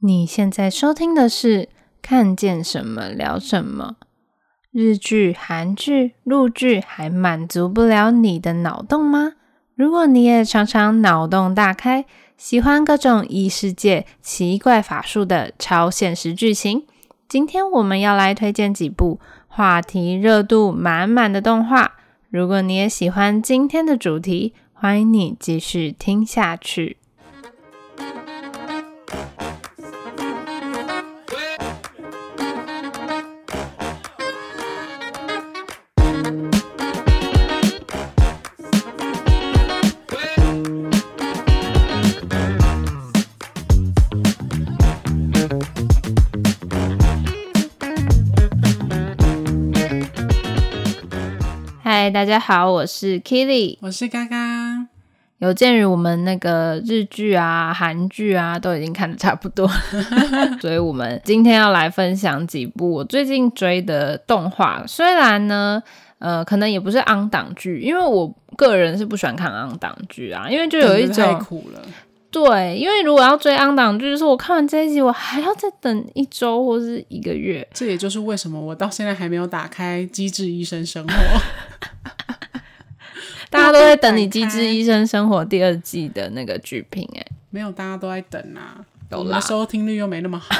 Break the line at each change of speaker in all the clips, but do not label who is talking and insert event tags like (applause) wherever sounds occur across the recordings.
你现在收听的是看见什么聊什么，日剧、韩剧、陆剧还满足不了你的脑洞吗？如果你也常常脑洞大开，喜欢各种异世界奇怪法术的超现实剧情，今天我们要来推荐几部话题热度满满的动画。如果你也喜欢今天的主题，欢迎你继续听下去。大家好，我是 Killy，
我是嘎嘎。
有鉴于我们那个日剧啊、韩剧啊都已经看的差不多，(laughs) 所以我们今天要来分享几部我最近追的动画。虽然呢，呃，可能也不是昂档剧，因为我个人是不喜欢看昂档剧啊，因为就有一种
太苦了。
对，因为如果要追安档剧，就是我看完这一集，我还要再等一周或是一个月。
这也就是为什么我到现在还没有打开《机智医生生活》。(laughs)
大家都在等你《机智医生生活》第二季的那个剧评，哎，
没有，大家都在等啊。
我
们的收听率又没那么好，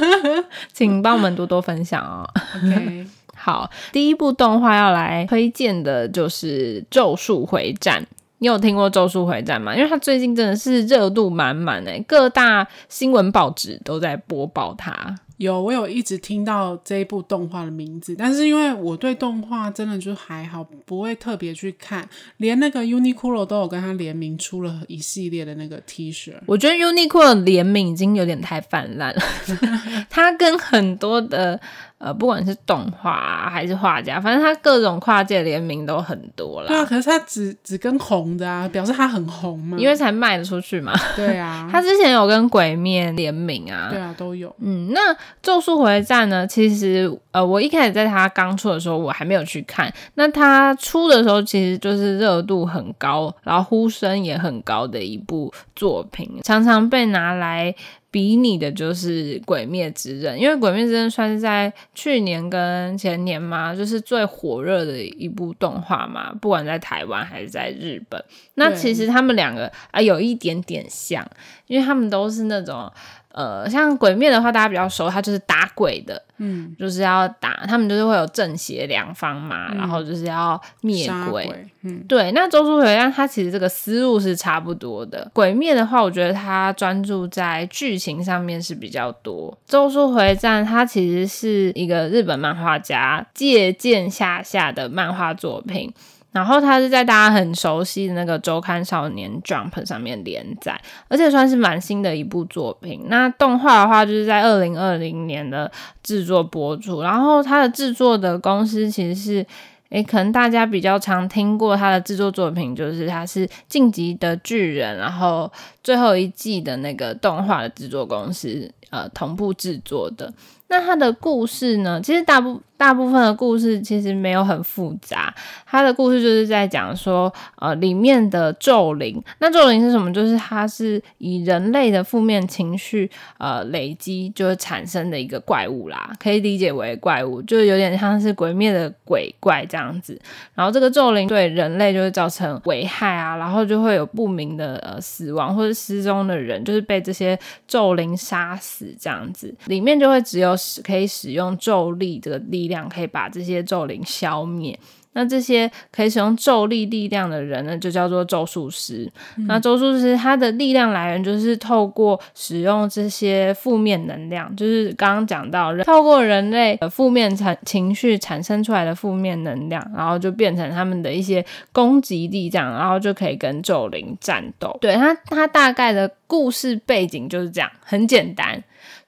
(laughs)
请帮我们多多分享哦。(laughs)
OK，
好，第一部动画要来推荐的就是《咒术回战》。你有听过《咒术回战》吗？因为它最近真的是热度满满诶，各大新闻报纸都在播报它。
有，我有一直听到这一部动画的名字，但是因为我对动画真的就还好，不会特别去看。连那个 Uniqlo 都有跟他联名出了一系列的那个 T 恤。
我觉得 Uniqlo 联名已经有点太泛滥了，(laughs) 他跟很多的。呃，不管是动画啊，还是画家，反正他各种跨界联名都很多啦。
对啊，可是他只只跟红的啊，表示他很红嘛，
因为才卖得出去嘛。
对啊，(laughs)
他之前有跟鬼面联名啊。
对啊，都有。
嗯，那《咒术回战》呢？其实呃，我一开始在他刚出的时候，我还没有去看。那他出的时候，其实就是热度很高，然后呼声也很高的一部作品，常常被拿来。比拟的就是《鬼灭之刃》，因为《鬼灭之刃》算是在去年跟前年嘛，就是最火热的一部动画嘛，不管在台湾还是在日本。那其实他们两个啊有一点点像，因为他们都是那种。呃，像鬼灭的话，大家比较熟，他就是打鬼的，嗯，就是要打，他们就是会有正邪两方嘛，嗯、然后就是要灭鬼，鬼，嗯，对。那咒术回战，他其实这个思路是差不多的。鬼灭的话，我觉得他专注在剧情上面是比较多。咒术回战，它其实是一个日本漫画家借鉴下下的漫画作品。然后它是在大家很熟悉的那个周刊少年 Jump 上面连载，而且算是蛮新的一部作品。那动画的话，就是在二零二零年的制作播出。然后它的制作的公司其实是，诶，可能大家比较常听过它的制作作品，就是它是《进击的巨人》，然后最后一季的那个动画的制作公司，呃，同步制作的。那它的故事呢？其实大部大部分的故事其实没有很复杂。它的故事就是在讲说，呃，里面的咒灵。那咒灵是什么？就是它是以人类的负面情绪，呃，累积就是产生的一个怪物啦。可以理解为怪物，就是有点像是鬼灭的鬼怪这样子。然后这个咒灵对人类就会造成危害啊，然后就会有不明的呃死亡或者失踪的人，就是被这些咒灵杀死这样子。里面就会只有使。可以使用咒力这个力量，可以把这些咒灵消灭。那这些可以使用咒力力量的人呢，就叫做咒术师。嗯、那咒术师他的力量来源就是透过使用这些负面能量，就是刚刚讲到人透过人类的负面产情绪产生出来的负面能量，然后就变成他们的一些攻击力，这样，然后就可以跟咒灵战斗。对，他他大概的故事背景就是这样，很简单。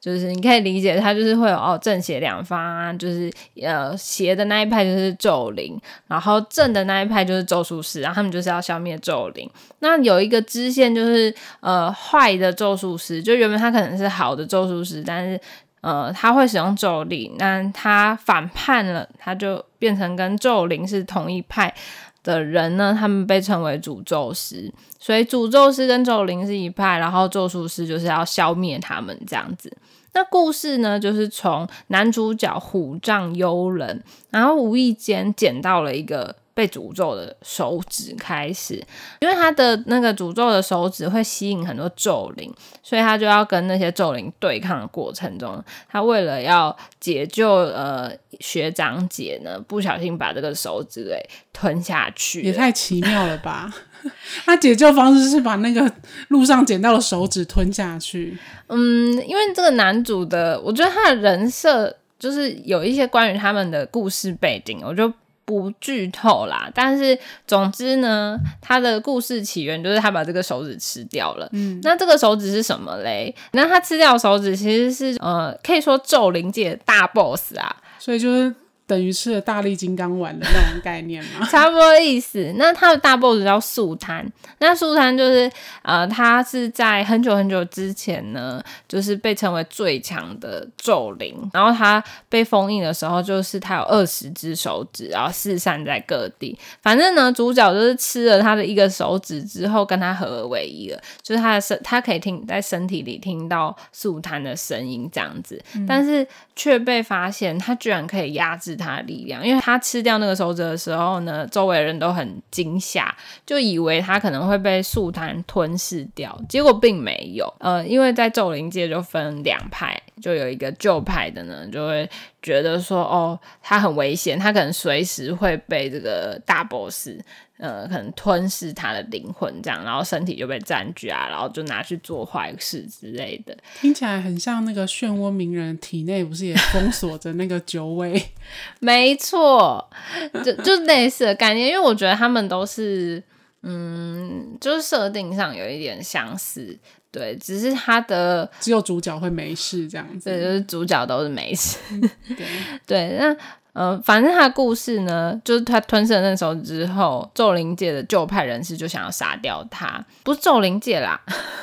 就是你可以理解，它就是会有哦正邪两方啊，就是呃邪的那一派就是咒灵，然后正的那一派就是咒术师，然后他们就是要消灭咒灵。那有一个支线就是呃坏的咒术师，就原本他可能是好的咒术师，但是呃他会使用咒力，那他反叛了，他就变成跟咒灵是同一派。的人呢，他们被称为诅咒师，所以诅咒师跟咒灵是一派，然后咒术师就是要消灭他们这样子。那故事呢，就是从男主角虎杖悠仁，然后无意间捡到了一个被诅咒的手指开始，因为他的那个诅咒的手指会吸引很多咒灵，所以他就要跟那些咒灵对抗的过程中，他为了要解救呃学长姐呢，不小心把这个手指给吞下去，
也太奇妙了吧！(laughs) (laughs) 他解救方式是把那个路上捡到的手指吞下去。
嗯，因为这个男主的，我觉得他的人设就是有一些关于他们的故事背景，我就不剧透啦。但是总之呢，他的故事起源就是他把这个手指吃掉了。嗯，那这个手指是什么嘞？那他吃掉的手指其实是呃，可以说咒灵界的大 boss 啊。
所以就是。等于吃了大力金刚丸的那种概念嘛，(laughs)
差不多意思。那他的大 boss 叫素摊，那素摊就是呃，他是在很久很久之前呢，就是被称为最强的咒灵。然后他被封印的时候，就是他有二十只手指，然后四散在各地。反正呢，主角就是吃了他的一个手指之后，跟他合而为一了，就是他的身，他可以听在身体里听到素摊的声音这样子，嗯、但是却被发现他居然可以压制。他的力量，因为他吃掉那个手指的时候呢，周围人都很惊吓，就以为他可能会被素弹吞噬掉，结果并没有。呃，因为在咒灵界就分两派，就有一个旧派的呢，就会觉得说，哦，他很危险，他可能随时会被这个大 boss。呃，可能吞噬他的灵魂这样，然后身体就被占据啊，然后就拿去做坏事之类的。
听起来很像那个漩涡鸣人体内不是也封锁着那个九尾？(laughs)
没错，就就类似的概念，因为我觉得他们都是，嗯，就是设定上有一点相似，对，只是他的
只有主角会没事这样子，
对，就是主角都是没事，
对 (laughs)
对，那。呃，反正他的故事呢，就是他吞噬了那手之后，咒灵界的旧派人士就想要杀掉他，不是咒灵界啦，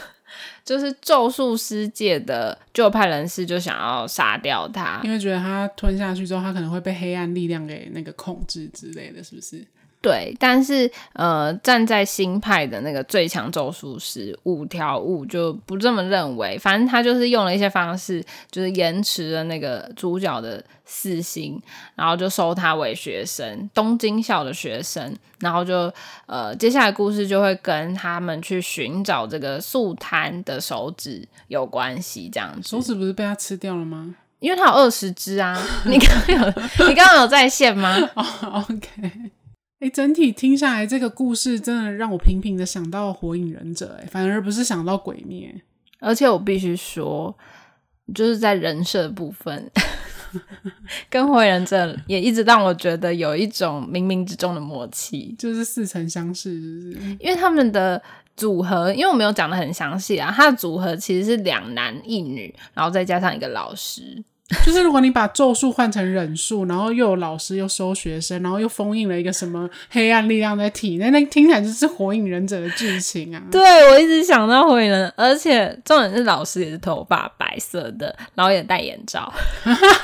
(laughs) 就是咒术师界的旧派人士就想要杀掉他，
因为觉得他吞下去之后，他可能会被黑暗力量给那个控制之类的，是不是？
对，但是呃，站在新派的那个最强咒术师五条悟就不这么认为。反正他就是用了一些方式，就是延迟了那个主角的死刑，然后就收他为学生，东京校的学生。然后就呃，接下来故事就会跟他们去寻找这个素摊的手指有关系，这样子。
手指不是被他吃掉了吗？
因为他有二十只啊！你刚刚有你刚刚有在线吗？(laughs)
哦、oh,，OK。哎，整体听下来，这个故事真的让我频频的想到《火影忍者》，哎，反而不是想到《鬼灭》。
而且我必须说，就是在人设部分，(laughs) 跟《火影忍者》也一直让我觉得有一种冥冥之中的默契，
就是似曾相识？
因为他们的组合，因为我没有讲的很详细啊，他的组合其实是两男一女，然后再加上一个老师。
就是如果你把咒术换成忍术，然后又有老师又收学生，然后又封印了一个什么黑暗力量在体内，那那听起来就是火影忍者的剧情啊！
对，我一直想到火影忍者，而且重点是老师也是头发白色的，然后也戴眼罩，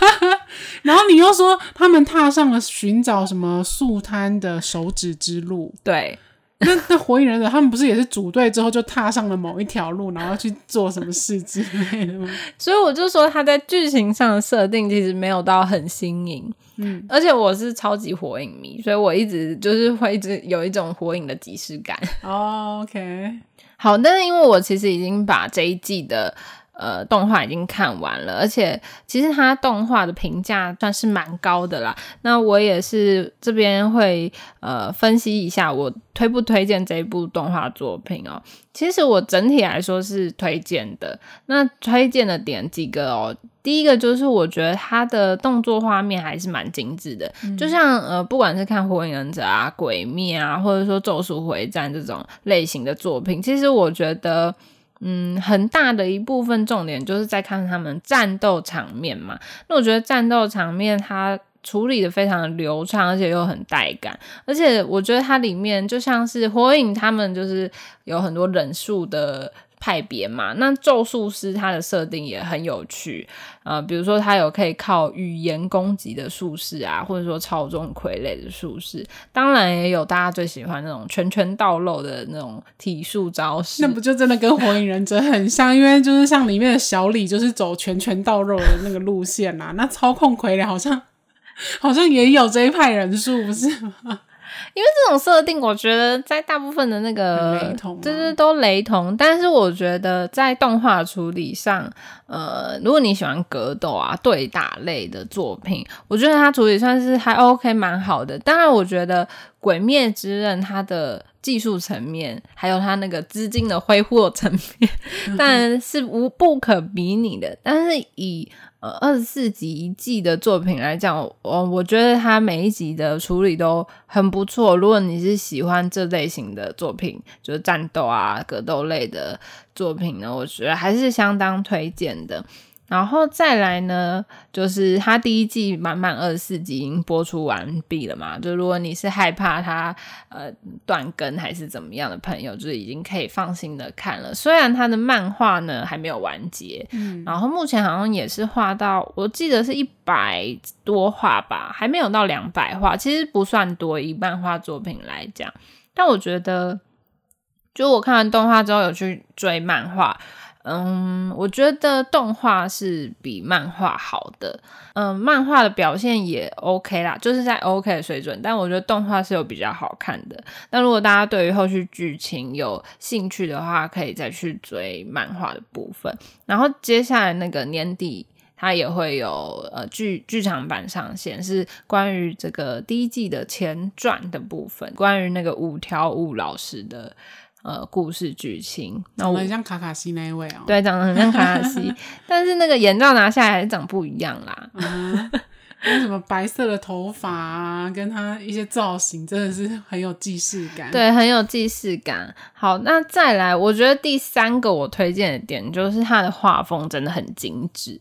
(laughs)
然后你又说他们踏上了寻找什么素摊的手指之路，
对。(laughs)
那那火影忍者他们不是也是组队之后就踏上了某一条路，然后去做什么事之类的吗？(laughs)
所以我就说他在剧情上的设定其实没有到很新颖，嗯，而且我是超级火影迷，所以我一直就是会一直有一种火影的即视感。
哦，OK，
好，但是因为我其实已经把这一季的。呃，动画已经看完了，而且其实它动画的评价算是蛮高的啦。那我也是这边会呃分析一下，我推不推荐这一部动画作品哦。其实我整体来说是推荐的。那推荐的点几个哦，第一个就是我觉得它的动作画面还是蛮精致的，嗯、就像呃，不管是看《火影忍者》啊、《鬼灭》啊，或者说《咒术回战》这种类型的作品，其实我觉得。嗯，很大的一部分重点就是在看他们战斗场面嘛。那我觉得战斗场面它处理的非常的流畅，而且又很带感。而且我觉得它里面就像是火影，他们就是有很多忍术的派别嘛。那咒术师他的设定也很有趣，呃，比如说他有可以靠语言攻击的术士啊，或者说操纵傀儡的术士，当然也有大家最喜欢那种拳拳到肉的那种体术招式。
那不就真的跟火影忍者很像？因为就是像里面的小李，就是走拳拳到肉的那个路线啊。那操控傀儡好像好像也有这一派人数，不是吗？
因为这种设定，我觉得在大部分的那个，
雷同，
就是都雷同。但是我觉得在动画处理上，呃，如果你喜欢格斗啊、对打类的作品，我觉得它处理算是还 OK，蛮好的。当然，我觉得《鬼灭之刃》它的技术层面，还有它那个资金的挥霍层面 (laughs) (laughs) 当然是无不可比拟的。但是以呃，二十四集一季的作品来讲，我我觉得它每一集的处理都很不错。如果你是喜欢这类型的作品，就是战斗啊、格斗类的作品呢，我觉得还是相当推荐的。然后再来呢，就是它第一季满满二十四集已经播出完毕了嘛。就如果你是害怕它呃断更还是怎么样的朋友，就是已经可以放心的看了。虽然它的漫画呢还没有完结，嗯，然后目前好像也是画到，我记得是一百多画吧，还没有到两百画，其实不算多，以漫画作品来讲。但我觉得，就我看完动画之后有去追漫画。嗯，我觉得动画是比漫画好的。嗯，漫画的表现也 OK 啦，就是在 OK 的水准。但我觉得动画是有比较好看的。那如果大家对于后续剧情有兴趣的话，可以再去追漫画的部分。然后接下来那个年底，它也会有呃剧剧场版上线，是关于这个第一季的前传的部分，关于那个五条悟老师的。呃，故事剧情，
那我很像卡卡西那一位哦。
对，长得很像卡卡西，(laughs) 但是那个眼罩拿下来还是长不一样啦。
嗯，为什么白色的头发啊，跟他一些造型真的是很有既视感。(laughs)
对，很有既视感。好，那再来，我觉得第三个我推荐的点就是它的画风真的很精致。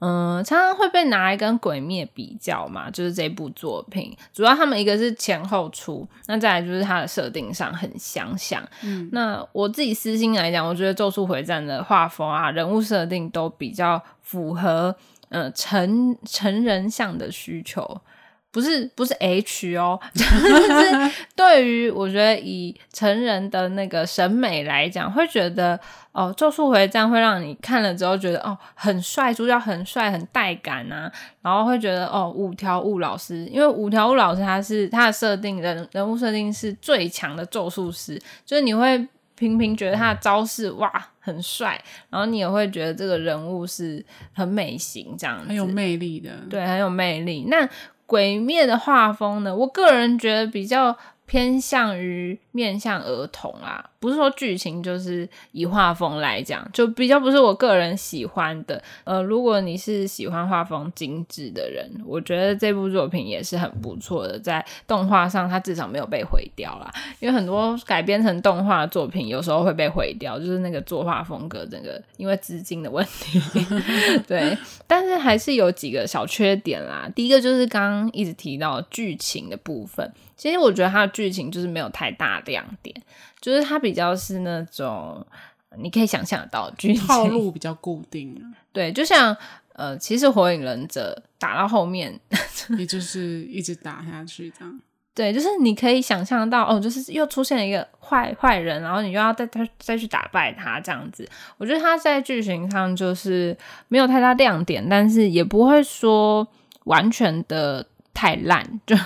嗯，常常会被拿来跟《鬼灭》比较嘛，就是这部作品，主要他们一个是前后出，那再来就是它的设定上很相像。嗯，那我自己私心来讲，我觉得《咒术回战》的画风啊、人物设定都比较符合呃成成人向的需求。不是不是 H 哦，(laughs) 就是对于我觉得以成人的那个审美来讲，会觉得哦，《咒术回战》会让你看了之后觉得哦很帅，主角很帅，很带感啊，然后会觉得哦五条悟老师，因为五条悟老师他是他的设定人人物设定是最强的咒术师，就是你会频频觉得他的招式哇很帅，然后你也会觉得这个人物是很美型这样子，
很有魅力的，
对，很有魅力。那鬼灭的画风呢，我个人觉得比较偏向于面向儿童啦，不是说剧情，就是以画风来讲，就比较不是我个人喜欢的。呃，如果你是喜欢画风精致的人，我觉得这部作品也是很不错的，在动画上它至少没有被毁掉啦。因为很多改编成动画的作品有时候会被毁掉，就是那个作画风格整个因为资金的问题，(laughs) 对，但是还是有几个小缺点啦。第一个就是刚刚一直提到剧情的部分。其实我觉得它的剧情就是没有太大亮点，就是它比较是那种你可以想象得到剧情
套路比较固定。(laughs)
对，就像呃，其实火影忍者打到后面，(laughs)
也就是一直打下去这样。(laughs)
对，就是你可以想象到哦，就是又出现了一个坏坏人，然后你又要再再再去打败他这样子。我觉得他在剧情上就是没有太大亮点，但是也不会说完全的太烂就。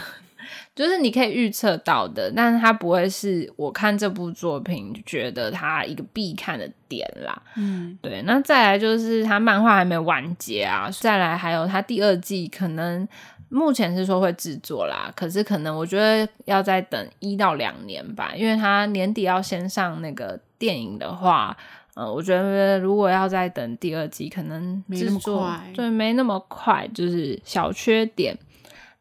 就是你可以预测到的，但是它不会是我看这部作品觉得它一个必看的点啦。嗯，对。那再来就是它漫画还没完结啊，再来还有它第二季可能目前是说会制作啦，可是可能我觉得要再等一到两年吧，因为它年底要先上那个电影的话，呃，我觉得如果要再等第二季，可能制作。对，没那么快，就是小缺点。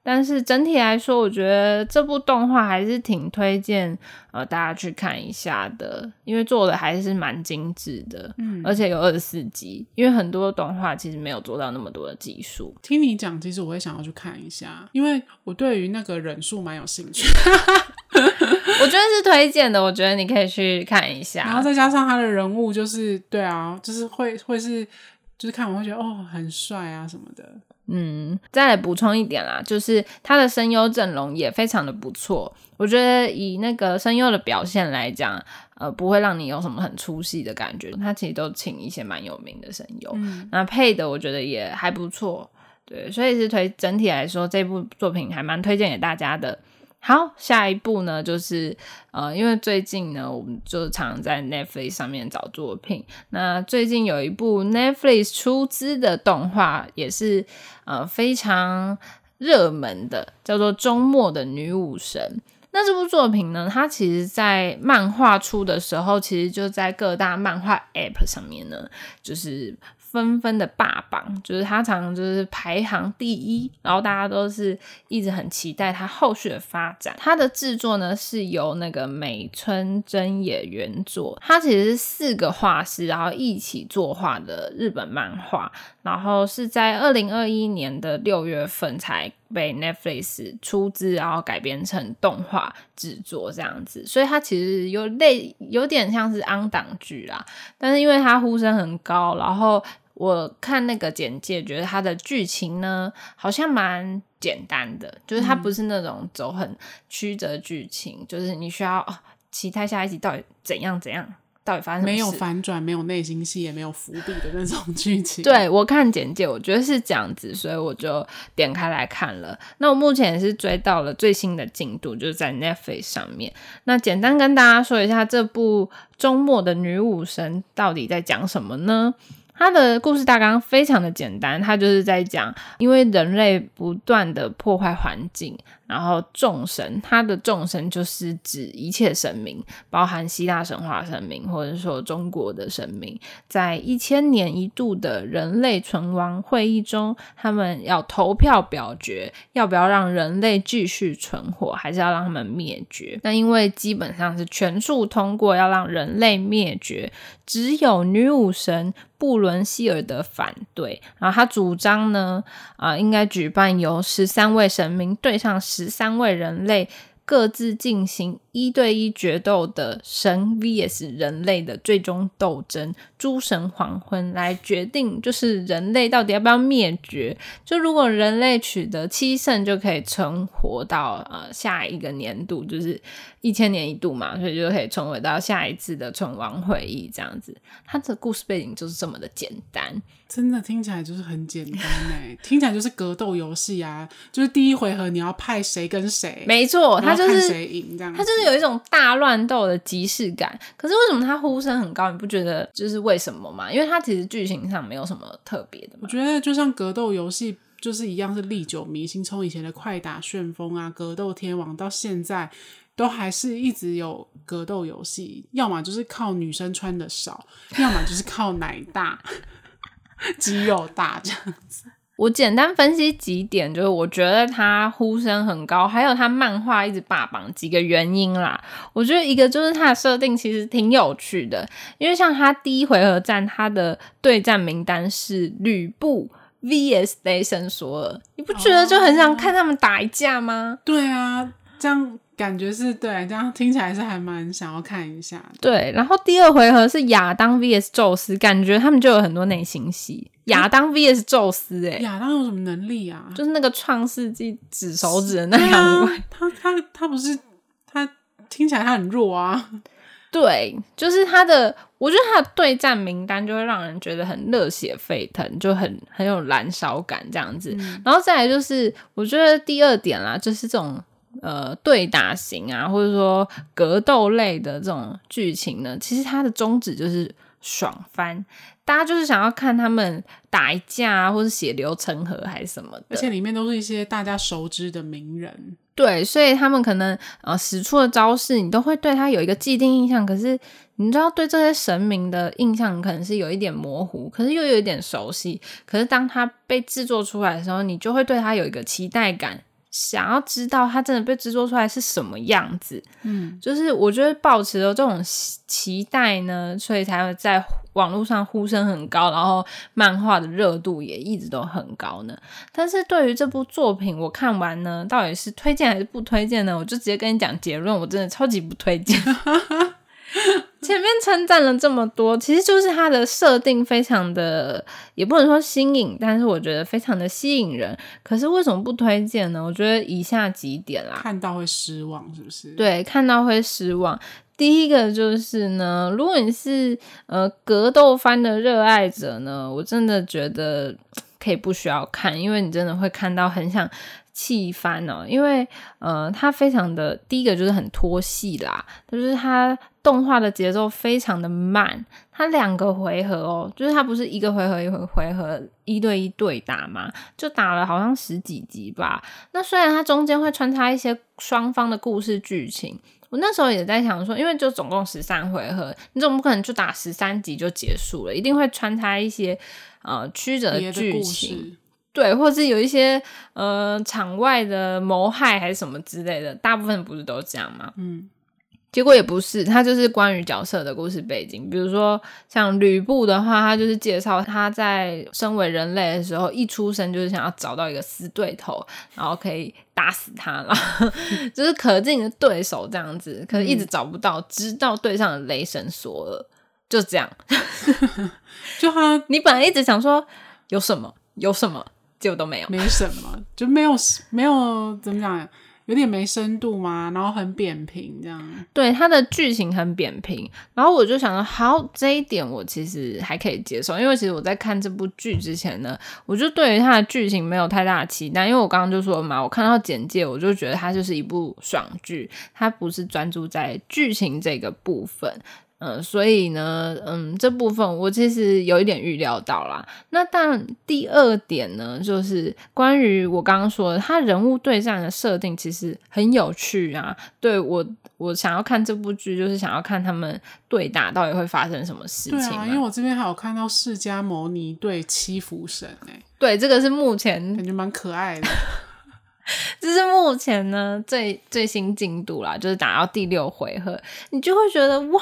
但是整体来说，我觉得这部动画还是挺推荐呃大家去看一下的，因为做的还是蛮精致的，嗯，而且有二十四集，因为很多动画其实没有做到那么多的技术。
听你讲，其实我也想要去看一下，因为我对于那个人数蛮有兴趣。
我觉得是推荐的，我觉得你可以去看一下。(laughs)
然后再加上他的人物，就是对啊，就是会会是，就是看我会觉得哦，很帅啊什么的。
嗯，再来补充一点啦，就是他的声优阵容也非常的不错。我觉得以那个声优的表现来讲，呃，不会让你有什么很出戏的感觉。他其实都请一些蛮有名的声优，嗯、那配的我觉得也还不错。对，所以是推整体来说，这部作品还蛮推荐给大家的。好，下一步呢，就是呃，因为最近呢，我们就常在 Netflix 上面找作品。那最近有一部 Netflix 出资的动画，也是呃非常热门的，叫做《周末的女武神》。那这部作品呢，它其实在漫画出的时候，其实就在各大漫画 App 上面呢，就是。纷纷的霸榜，就是他常常就是排行第一，然后大家都是一直很期待他后续的发展。他的制作呢是由那个美村真也原作，他其实是四个画师然后一起作画的日本漫画，然后是在二零二一年的六月份才被 Netflix 出资，然后改编成动画制作这样子，所以它其实有类有点像是 on 档剧啦，但是因为它呼声很高，然后我看那个简介，觉得它的剧情呢好像蛮简单的，就是它不是那种走很曲折剧情，嗯、就是你需要、哦、期待下一集到底怎样怎样。到底发生什么？没
有反转，没有内心戏，也没有伏笔的那种剧情。
对，我看简介，我觉得是这样子，所以我就点开来看了。那我目前也是追到了最新的进度，就是在 Netflix 上面。那简单跟大家说一下，这部《周末的女武神》到底在讲什么呢？它的故事大纲非常的简单，它就是在讲，因为人类不断的破坏环境，然后众神，他的众神就是指一切神明，包含希腊神话神明，或者说中国的神明，在一千年一度的人类存亡会议中，他们要投票表决，要不要让人类继续存活，还是要让他们灭绝？那因为基本上是全数通过，要让人类灭绝，只有女武神。布伦希尔的反对，然后他主张呢，啊、应该举办由十三位神明对上十三位人类。各自进行一对一决斗的神 vs 人类的最终斗争，诸神黄昏来决定，就是人类到底要不要灭绝。就如果人类取得七胜，就可以存活到呃下一个年度，就是一千年一度嘛，所以就可以存活到下一次的存亡会议这样子。它的故事背景就是这么的简单。
真的听起来就是很简单哎，听起来就是格斗游戏啊，就是第一回合你要派谁跟谁，
没错，他就是
谁赢这样，
他就是有一种大乱斗的即视感。可是为什么他呼声很高？你不觉得就是为什么吗？因为他其实剧情上没有什么特别的。
我觉得就像格斗游戏就是一样，是历久弥新，从以前的快打旋风啊、格斗天王到现在，都还是一直有格斗游戏，要么就是靠女生穿的少，要么就是靠奶大。(laughs) 肌肉大这样子，
我简单分析几点，就是我觉得他呼声很高，还有他漫画一直霸榜几个原因啦。我觉得一个就是他的设定其实挺有趣的，因为像他第一回合战，他的对战名单是吕布 VS 雷神索尔，你不觉得就很想看他们打一架吗？
哦，对啊，这样。感觉是对，这样听起来是还蛮想要看一下。
对，然后第二回合是亚当 VS 宙斯，感觉他们就有很多内心戏。亚当 VS 宙斯，欸，哎，
亚当有什么能力啊？
就是那个创世纪指手指的那两位，
他他他不是他听起来他很弱啊。
对，就是他的，我觉得他的对战名单就会让人觉得很热血沸腾，就很很有燃烧感这样子。嗯、然后再来就是，我觉得第二点啦，就是这种。呃，对打型啊，或者说格斗类的这种剧情呢，其实它的宗旨就是爽翻，大家就是想要看他们打一架啊，或者血流成河还是什么的，
而且里面都是一些大家熟知的名人，
对，所以他们可能呃使出的招式，你都会对他有一个既定印象。可是你知道，对这些神明的印象可能是有一点模糊，可是又有一点熟悉。可是当他被制作出来的时候，你就会对他有一个期待感。想要知道它真的被制作出来是什么样子。
嗯，
就是我觉得抱持了这种期待呢，所以才会在网络上呼声很高，然后漫画的热度也一直都很高呢。但是对于这部作品，我看完呢，到底是推荐还是不推荐呢？我就直接跟你讲结论，我真的超级不推荐。(laughs) 前面称赞了这么多，其实就是它的设定非常的，也不能说新颖，但是我觉得非常的吸引人。可是为什么不推荐呢？我觉得以下几点啦，
看到会失望，是不是？
对，看到会失望。第一个就是呢，如果你是呃格斗番的热爱者呢，我真的觉得可以不需要看，因为你真的会看到很想气翻哦，因为呃它非常的第一个就是很拖戏啦，就是它。动画的节奏非常的慢，它两个回合哦，就是它不是一个回合一回回合一对一对打嘛，就打了好像十几集吧。那虽然它中间会穿插一些双方的故事剧情，我那时候也在想说，因为就总共十三回合，你总不可能就打十三集就结束了，一定会穿插一些呃曲折的剧情，对，或者是有一些呃场外的谋害还是什么之类的，大部分不是都这样吗？嗯。结果也不是，它就是关于角色的故事背景。比如说像吕布的话，他就是介绍他在身为人类的时候，一出生就是想要找到一个死对头，然后可以打死他，然 (laughs) 后就是可敬的对手这样子。可是一直找不到，直到对上了雷神索尔，就这样。(laughs)
就他，(laughs)
你本来一直想说有什么有什么，结果都没有，
没什么，就没有没有怎么讲。有点没深度嘛，然后很扁平这样。
对，它的剧情很扁平，然后我就想说，好，这一点我其实还可以接受，因为其实我在看这部剧之前呢，我就对于它的剧情没有太大的期待，因为我刚刚就说嘛，我看到简介我就觉得它就是一部爽剧，它不是专注在剧情这个部分。嗯，所以呢，嗯，这部分我其实有一点预料到啦。那但第二点呢，就是关于我刚刚说的，他人物对战的设定其实很有趣啊。对，我，我想要看这部剧，就是想要看他们对打到底会发生什么事情。对
啊，因为我这边还有看到释迦牟尼对七福神诶。
对，这个是目前
感觉蛮可爱的。(laughs)
这是目前呢最最新进度啦，就是打到第六回合，你就会觉得哇。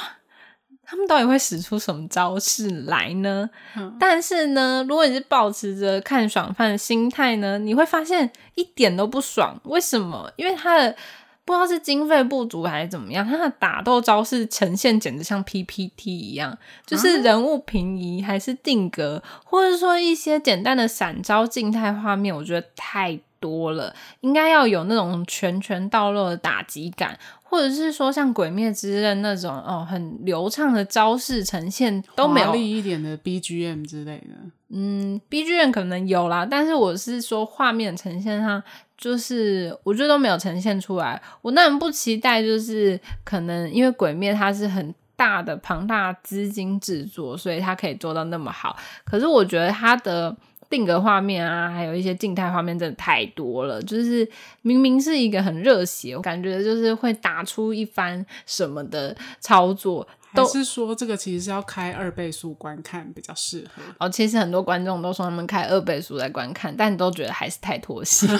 他们到底会使出什么招式来呢？嗯、但是呢，如果你是保持着看爽饭的心态呢，你会发现一点都不爽。为什么？因为他的不知道是经费不足还是怎么样，他的打斗招式呈现简直像 PPT 一样，就是人物平移还是定格，啊、或者说一些简单的闪招静态画面，我觉得太多了，应该要有那种拳拳到肉的打击感。或者是说像《鬼灭之刃》那种哦，很流畅的招式呈现都没有，
华丽一点的 BGM 之类的。
嗯，BGM 可能有啦，但是我是说画面呈现上，就是我觉得都没有呈现出来。我那么不期待，就是可能因为《鬼灭》它是很大的庞大资金制作，所以它可以做到那么好。可是我觉得它的。定格画面啊，还有一些静态画面，真的太多了。就是明明是一个很热血，我感觉就是会打出一番什么的操作，都
是说这个其实是要开二倍速观看比较适合。
哦，其实很多观众都说他们开二倍速来观看，但你都觉得还是太拖戏。(laughs)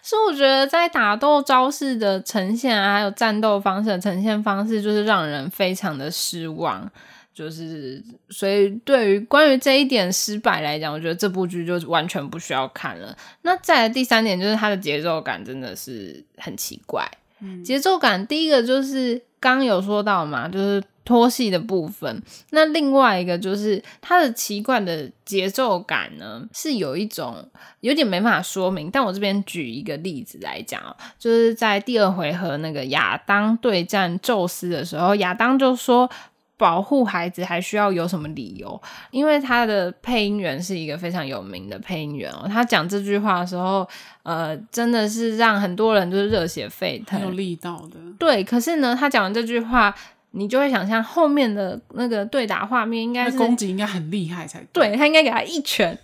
所以我觉得在打斗招式的呈现啊，还有战斗方式的呈现方式，就是让人非常的失望。就是，所以对于关于这一点失败来讲，我觉得这部剧就完全不需要看了。那再来第三点，就是它的节奏感真的是很奇怪。嗯，节奏感第一个就是刚有说到嘛，就是拖戏的部分。那另外一个就是它的奇怪的节奏感呢，是有一种有点没办法说明。但我这边举一个例子来讲哦，就是在第二回合那个亚当对战宙斯的时候，亚当就说。保护孩子还需要有什么理由？因为他的配音员是一个非常有名的配音员哦。他讲这句话的时候，呃，真的是让很多人就是热血沸腾，
有力道的。
对，可是呢，他讲完这句话，你就会想象后面的那个对打画面应该是
攻击应该很厉害才
对，对，他应该给他一拳，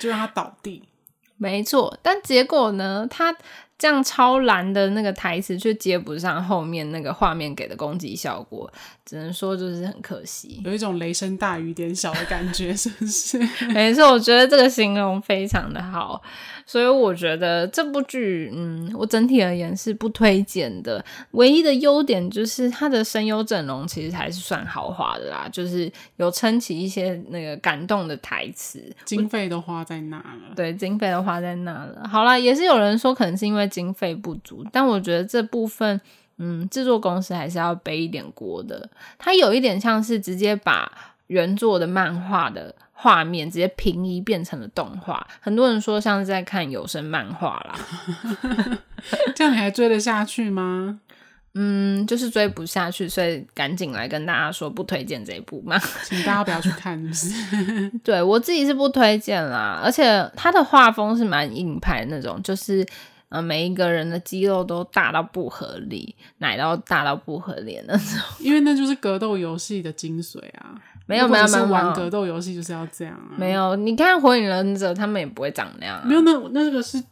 就让他倒地。(laughs)
没错，但结果呢，他。这样超蓝的那个台词却接不上后面那个画面给的攻击效果，只能说就是很可惜，
有一种雷声大雨点小的感觉，是不是？(laughs)
没错，我觉得这个形容非常的好，所以我觉得这部剧，嗯，我整体而言是不推荐的。唯一的优点就是它的声优阵容其实还是算豪华的啦，就是有撑起一些那个感动的台词，
经费都花在那了。
对，经费都花在那了。好啦，也是有人说可能是因为经费不足，但我觉得这部分。嗯，制作公司还是要背一点锅的。它有一点像是直接把原作的漫画的画面直接平移变成了动画。很多人说像是在看有声漫画啦，(laughs)
这样你还追得下去吗？
嗯，就是追不下去，所以赶紧来跟大家说不推荐这一部嘛，
请大家不要去看，是不是？(laughs)
对，我自己是不推荐啦，而且它的画风是蛮硬派的那种，就是。呃，每一个人的肌肉都大到不合理，奶到大到不合理那种。(laughs)
因为那就是格斗游戏的精髓啊！
没有没有没有，
玩格斗游戏就是要这样啊！
没有，你看《火影忍者》，他们也不会长那样啊。
没有，那那个是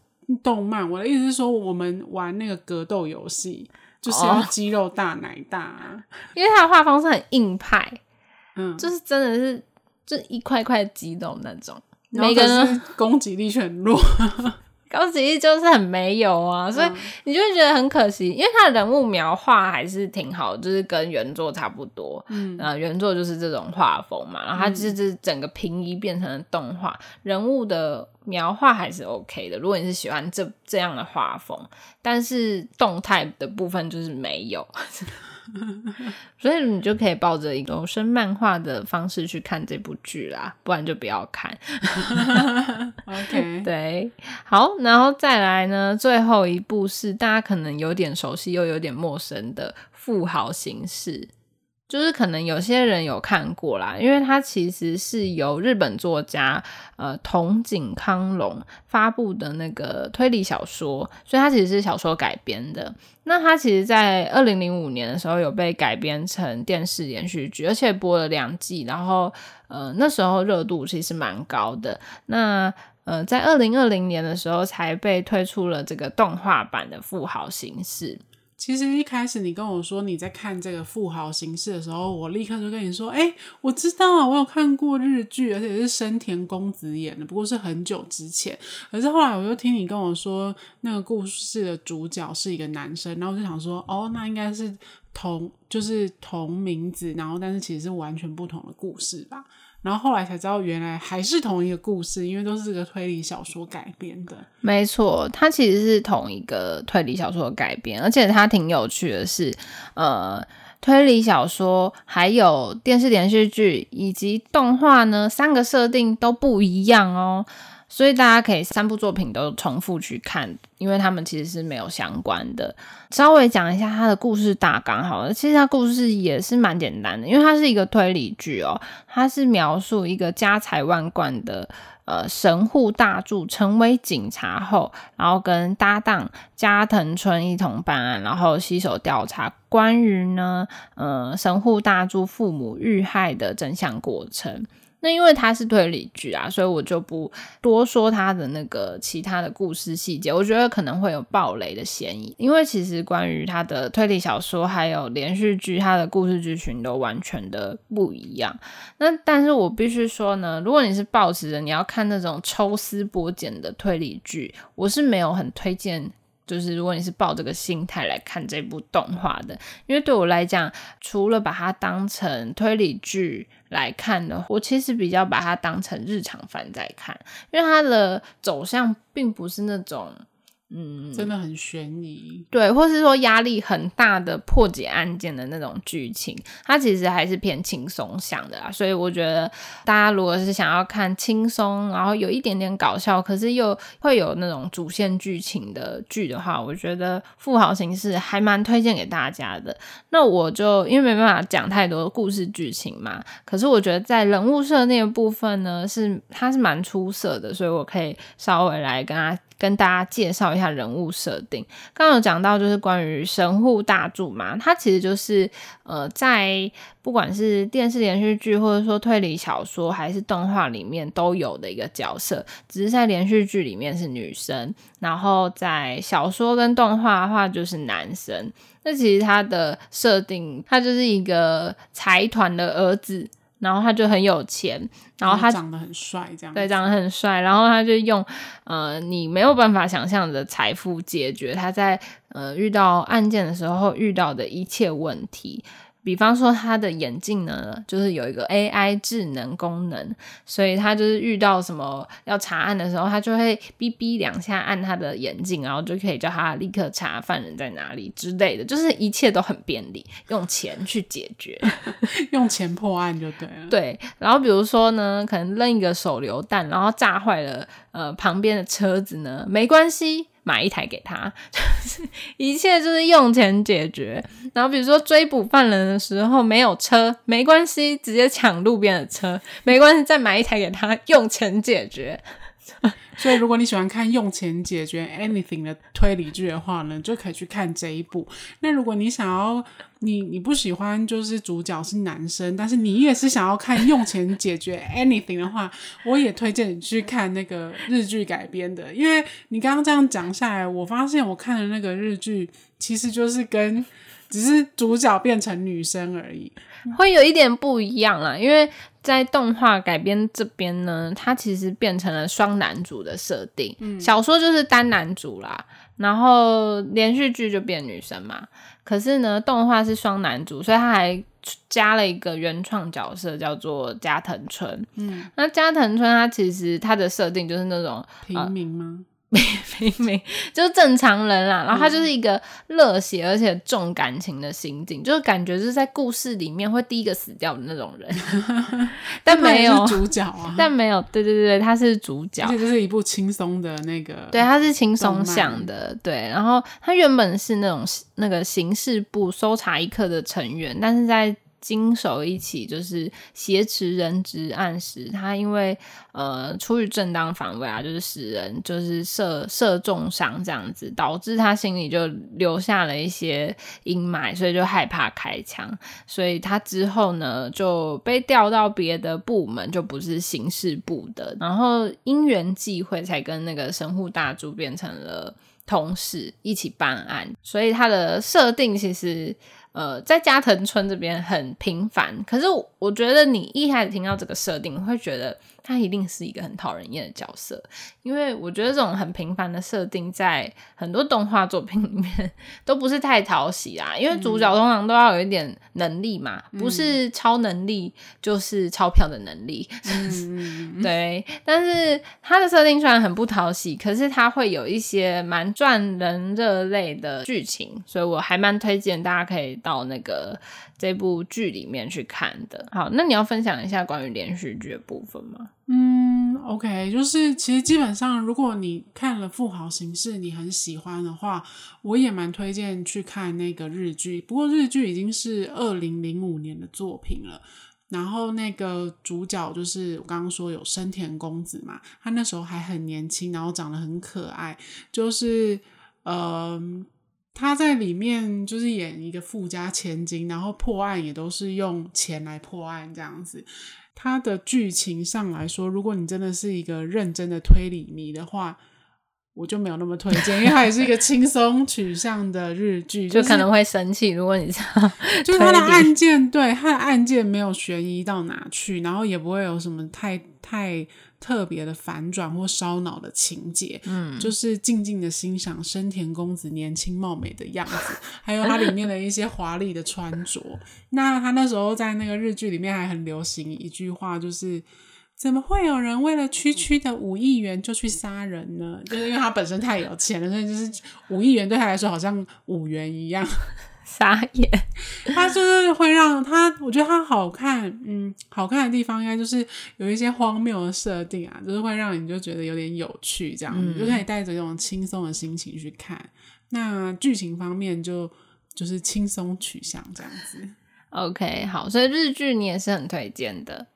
动漫。我的意思是说，我们玩那个格斗游戏，就是要肌肉大、奶大啊。
因为他的画风是很硬派，嗯，就是真的是就一块块肌肉那种，每个人
攻击力却很弱。(laughs)
高级力就是很没有啊，所以你就会觉得很可惜，因为他的人物描画还是挺好，就是跟原作差不多。嗯，呃，原作就是这种画风嘛，然后他就是整个平移变成了动画，人物的描画还是 OK 的。如果你是喜欢这这样的画风，但是动态的部分就是没有。(laughs) (laughs) 所以你就可以抱着一个生漫画的方式去看这部剧啦，不然就不要看。
OK，(laughs)
对，好，然后再来呢，最后一部是大家可能有点熟悉又有点陌生的《富豪刑事》。就是可能有些人有看过啦，因为它其实是由日本作家呃筒井康隆发布的那个推理小说，所以它其实是小说改编的。那它其实，在二零零五年的时候有被改编成电视连续剧，而且播了两季，然后呃那时候热度其实蛮高的。那呃在二零二零年的时候才被推出了这个动画版的《富豪刑事》。
其实一开始你跟我说你在看这个《富豪刑事》的时候，我立刻就跟你说：“哎，我知道啊，我有看过日剧，而且是深田恭子演的，不过是很久之前。可是后来我又听你跟我说，那个故事的主角是一个男生，然后我就想说，哦，那应该是同就是同名字，然后但是其实是完全不同的故事吧。”然后后来才知道，原来还是同一个故事，因为都是这个推理小说改编的。
没错，它其实是同一个推理小说改编，而且它挺有趣的是，呃，推理小说还有电视连续剧以及动画呢，三个设定都不一样哦。所以大家可以三部作品都重复去看，因为他们其实是没有相关的。稍微讲一下他的故事大纲好了，其实他故事也是蛮简单的，因为它是一个推理剧哦。它是描述一个家财万贯的呃神户大柱成为警察后，然后跟搭档加藤春一同办案，然后携手调查关于呢呃神户大柱父母遇害的真相过程。那因为它是推理剧啊，所以我就不多说它的那个其他的故事细节，我觉得可能会有爆雷的嫌疑。因为其实关于它的推理小说还有连续剧，它的故事剧情都完全的不一样。那但是我必须说呢，如果你是抱持着你要看那种抽丝剥茧的推理剧，我是没有很推荐。就是如果你是抱这个心态来看这部动画的，因为对我来讲，除了把它当成推理剧来看的，我其实比较把它当成日常番在看，因为它的走向并不是那种。嗯，
真的很悬疑，
对，或是说压力很大的破解案件的那种剧情，它其实还是偏轻松向的啦。所以我觉得大家如果是想要看轻松，然后有一点点搞笑，可是又会有那种主线剧情的剧的话，我觉得《富豪形式》还蛮推荐给大家的。那我就因为没办法讲太多故事剧情嘛，可是我觉得在人物设定的部分呢，是它是蛮出色的，所以我可以稍微来跟他。跟大家介绍一下人物设定。刚刚有讲到就是关于神户大柱嘛，他其实就是呃，在不管是电视连续剧或者说推理小说还是动画里面都有的一个角色，只是在连续剧里面是女生，然后在小说跟动画的话就是男生。那其实他的设定，他就是一个财团的儿子。然后他就很有钱，然后他
长得很帅，这样
对，长得很帅。然后他就用呃你没有办法想象的财富解决他在呃遇到案件的时候遇到的一切问题。比方说，他的眼镜呢，就是有一个 AI 智能功能，所以他就是遇到什么要查案的时候，他就会哔哔两下按他的眼镜，然后就可以叫他立刻查犯人在哪里之类的，就是一切都很便利，用钱去解决，(laughs)
用钱破案就对了。
对，然后比如说呢，可能扔一个手榴弹，然后炸坏了呃旁边的车子呢，没关系。买一台给他，(laughs) 就是一切就是用钱解决。然后比如说追捕犯人的时候没有车，没关系，直接抢路边的车，没关系，再买一台给他，用钱解决。(laughs)
所以，如果你喜欢看用钱解决 anything 的推理剧的话呢，就可以去看这一部。那如果你想要，你你不喜欢就是主角是男生，但是你也是想要看用钱解决 (laughs) anything 的话，我也推荐你去看那个日剧改编的。因为你刚刚这样讲下来，我发现我看的那个日剧其实就是跟只是主角变成女生而已，
会有一点不一样啦，因为。在动画改编这边呢，它其实变成了双男主的设定。嗯，小说就是单男主啦，然后连续剧就变女生嘛。可是呢，动画是双男主，所以他还加了一个原创角色，叫做加藤春。嗯，那加藤春他其实他的设定就是那种
平民吗？呃
明明 (laughs) 就是正常人啦，然后他就是一个热血而且重感情的心境，嗯、就是感觉就是在故事里面会第一个死掉的那种人，(laughs) 但没有
主角啊，(laughs)
但没有，对对对，他是主角，
而且这是一部轻松的那个，
对，他是轻松向的，对，然后他原本是那种那个刑事部搜查一课的成员，但是在经手一起就是挟持人质案时，他因为呃出于正当防卫啊，就是使人就是射射重伤这样子，导致他心里就留下了一些阴霾，所以就害怕开枪，所以他之后呢就被调到别的部门，就不是刑事部的，然后因缘际会才跟那个神户大柱变成了同事，一起办案，所以他的设定其实。呃，在加藤村这边很平凡，可是我觉得你一开始听到这个设定，会觉得他一定是一个很讨人厌的角色，因为我觉得这种很平凡的设定在很多动画作品里面都不是太讨喜啊。(laughs) 因为主角通常都要有一点能力嘛，嗯、不是超能力就是钞票的能力。嗯、(laughs) 对，但是他的设定虽然很不讨喜，可是他会有一些蛮赚人热泪的剧情，所以我还蛮推荐大家可以到那个这部剧里面去看的。好，那你要分享一下关于连续剧的部分吗？
嗯，OK，就是其实基本上，如果你看了《富豪刑事》，你很喜欢的话，我也蛮推荐去看那个日剧。不过日剧已经是二零零五年的作品了。然后那个主角就是我刚刚说有深田恭子嘛，他那时候还很年轻，然后长得很可爱，就是呃，他在里面就是演一个富家千金，然后破案也都是用钱来破案这样子。它的剧情上来说，如果你真的是一个认真的推理迷的话，我就没有那么推荐，因为它也是一个轻松取向的日剧，
就可能会生气。如果你这样，(laughs)
就是它的案件，对，它的案件没有悬疑到哪去，然后也不会有什么太太。特别的反转或烧脑的情节，嗯，就是静静的欣赏生田公子年轻貌美的样子，还有它里面的一些华丽的穿着。那他那时候在那个日剧里面还很流行一句话，就是怎么会有人为了区区的五亿元就去杀人呢？就是因为他本身太有钱了，所以就是五亿元对他来说好像五元一样。
傻眼，(laughs)
他就是会让他，我觉得他好看，嗯，好看的地方应该就是有一些荒谬的设定啊，就是会让你就觉得有点有趣，这样，嗯、你就可以带着这种轻松的心情去看。那剧情方面就就是轻松取向这样子。
OK，好，所以日剧你也是很推荐的。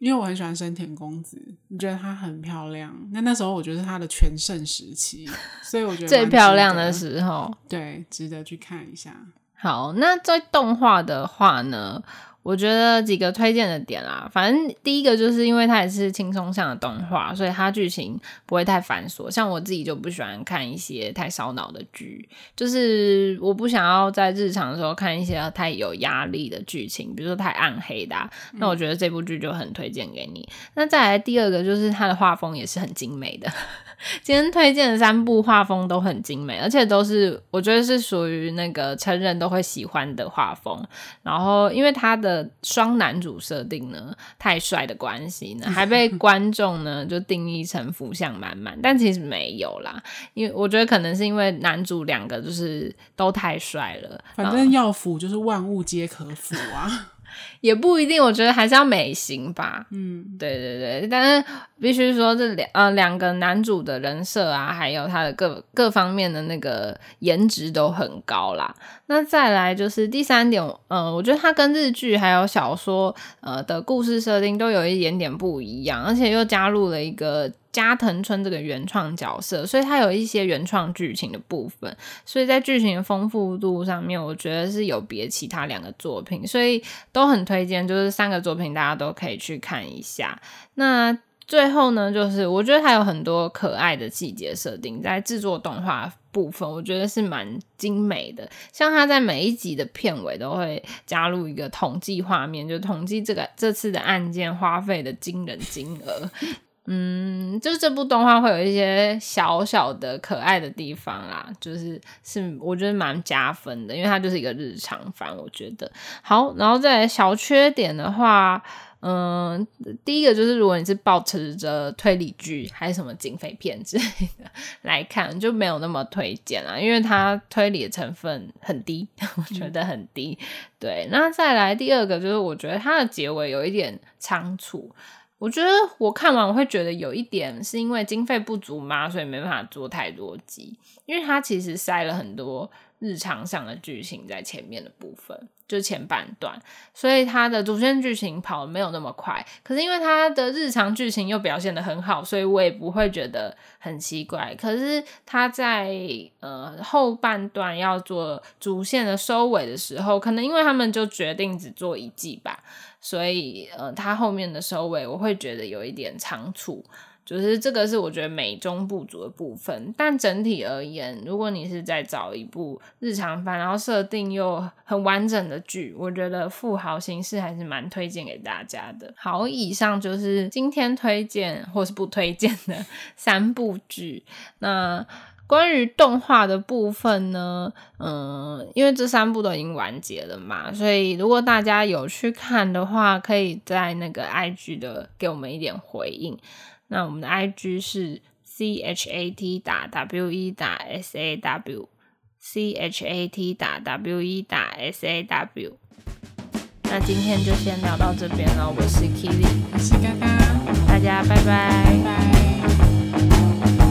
因为我很喜欢深田恭子，你觉得她很漂亮。那那时候我觉得是她的全盛时期，所以我觉得
最漂亮的时候，
对，值得去看一下。
好，那在动画的话呢？我觉得几个推荐的点啦，反正第一个就是因为它也是轻松向的动画，所以它剧情不会太繁琐。像我自己就不喜欢看一些太烧脑的剧，就是我不想要在日常的时候看一些太有压力的剧情，比如说太暗黑的。那我觉得这部剧就很推荐给你。那再来第二个就是它的画风也是很精美的。(laughs) 今天推荐的三部画风都很精美，而且都是我觉得是属于那个成人都会喜欢的画风。然后因为它的双男主设定呢太帅的关系呢，(laughs) 还被观众呢就定义成福相满满，但其实没有啦。因为我觉得可能是因为男主两个就是都太帅了，
反正要福就是万物皆可福啊。
也不一定，我觉得还是要美型吧。嗯，对对对，但是必须说这两呃两个男主的人设啊，还有他的各各方面的那个颜值都很高啦。那再来就是第三点，呃，我觉得他跟日剧还有小说呃的故事设定都有一点点不一样，而且又加入了一个。加藤村这个原创角色，所以它有一些原创剧情的部分，所以在剧情的丰富度上面，我觉得是有别其他两个作品，所以都很推荐，就是三个作品大家都可以去看一下。那最后呢，就是我觉得它有很多可爱的细节设定，在制作动画部分，我觉得是蛮精美的。像它在每一集的片尾都会加入一个统计画面，就统计这个这次的案件花费的惊人金额。嗯，就是这部动画会有一些小小的可爱的地方啦，就是是我觉得蛮加分的，因为它就是一个日常番，我觉得好。然后再来小缺点的话，嗯，第一个就是如果你是保持着推理剧还是什么警匪片之类的来看，就没有那么推荐啦，因为它推理的成分很低，(laughs) 我觉得很低。嗯、对，那再来第二个就是我觉得它的结尾有一点仓促。我觉得我看完我会觉得有一点是因为经费不足嘛，所以没办法做太多集，因为它其实塞了很多日常上的剧情在前面的部分，就前半段，所以它的主线剧情跑得没有那么快。可是因为它的日常剧情又表现得很好，所以我也不会觉得很奇怪。可是它在呃后半段要做主线的收尾的时候，可能因为他们就决定只做一季吧。所以，呃，它后面的收尾我会觉得有一点仓促，就是这个是我觉得美中不足的部分。但整体而言，如果你是在找一部日常番，然后设定又很完整的剧，我觉得《富豪刑事》还是蛮推荐给大家的。好，以上就是今天推荐或是不推荐的 (laughs) 三部剧。那。关于动画的部分呢，嗯，因为这三部都已经完结了嘛，所以如果大家有去看的话，可以在那个 IG 的给我们一点回应。那我们的 IG 是 C H A T 打 W E 打 S A W，C H A T 打 W E 打 S A W。那今天就先聊到这边了，我是 Keely，
我是嘎嘎，
大家拜拜。拜拜。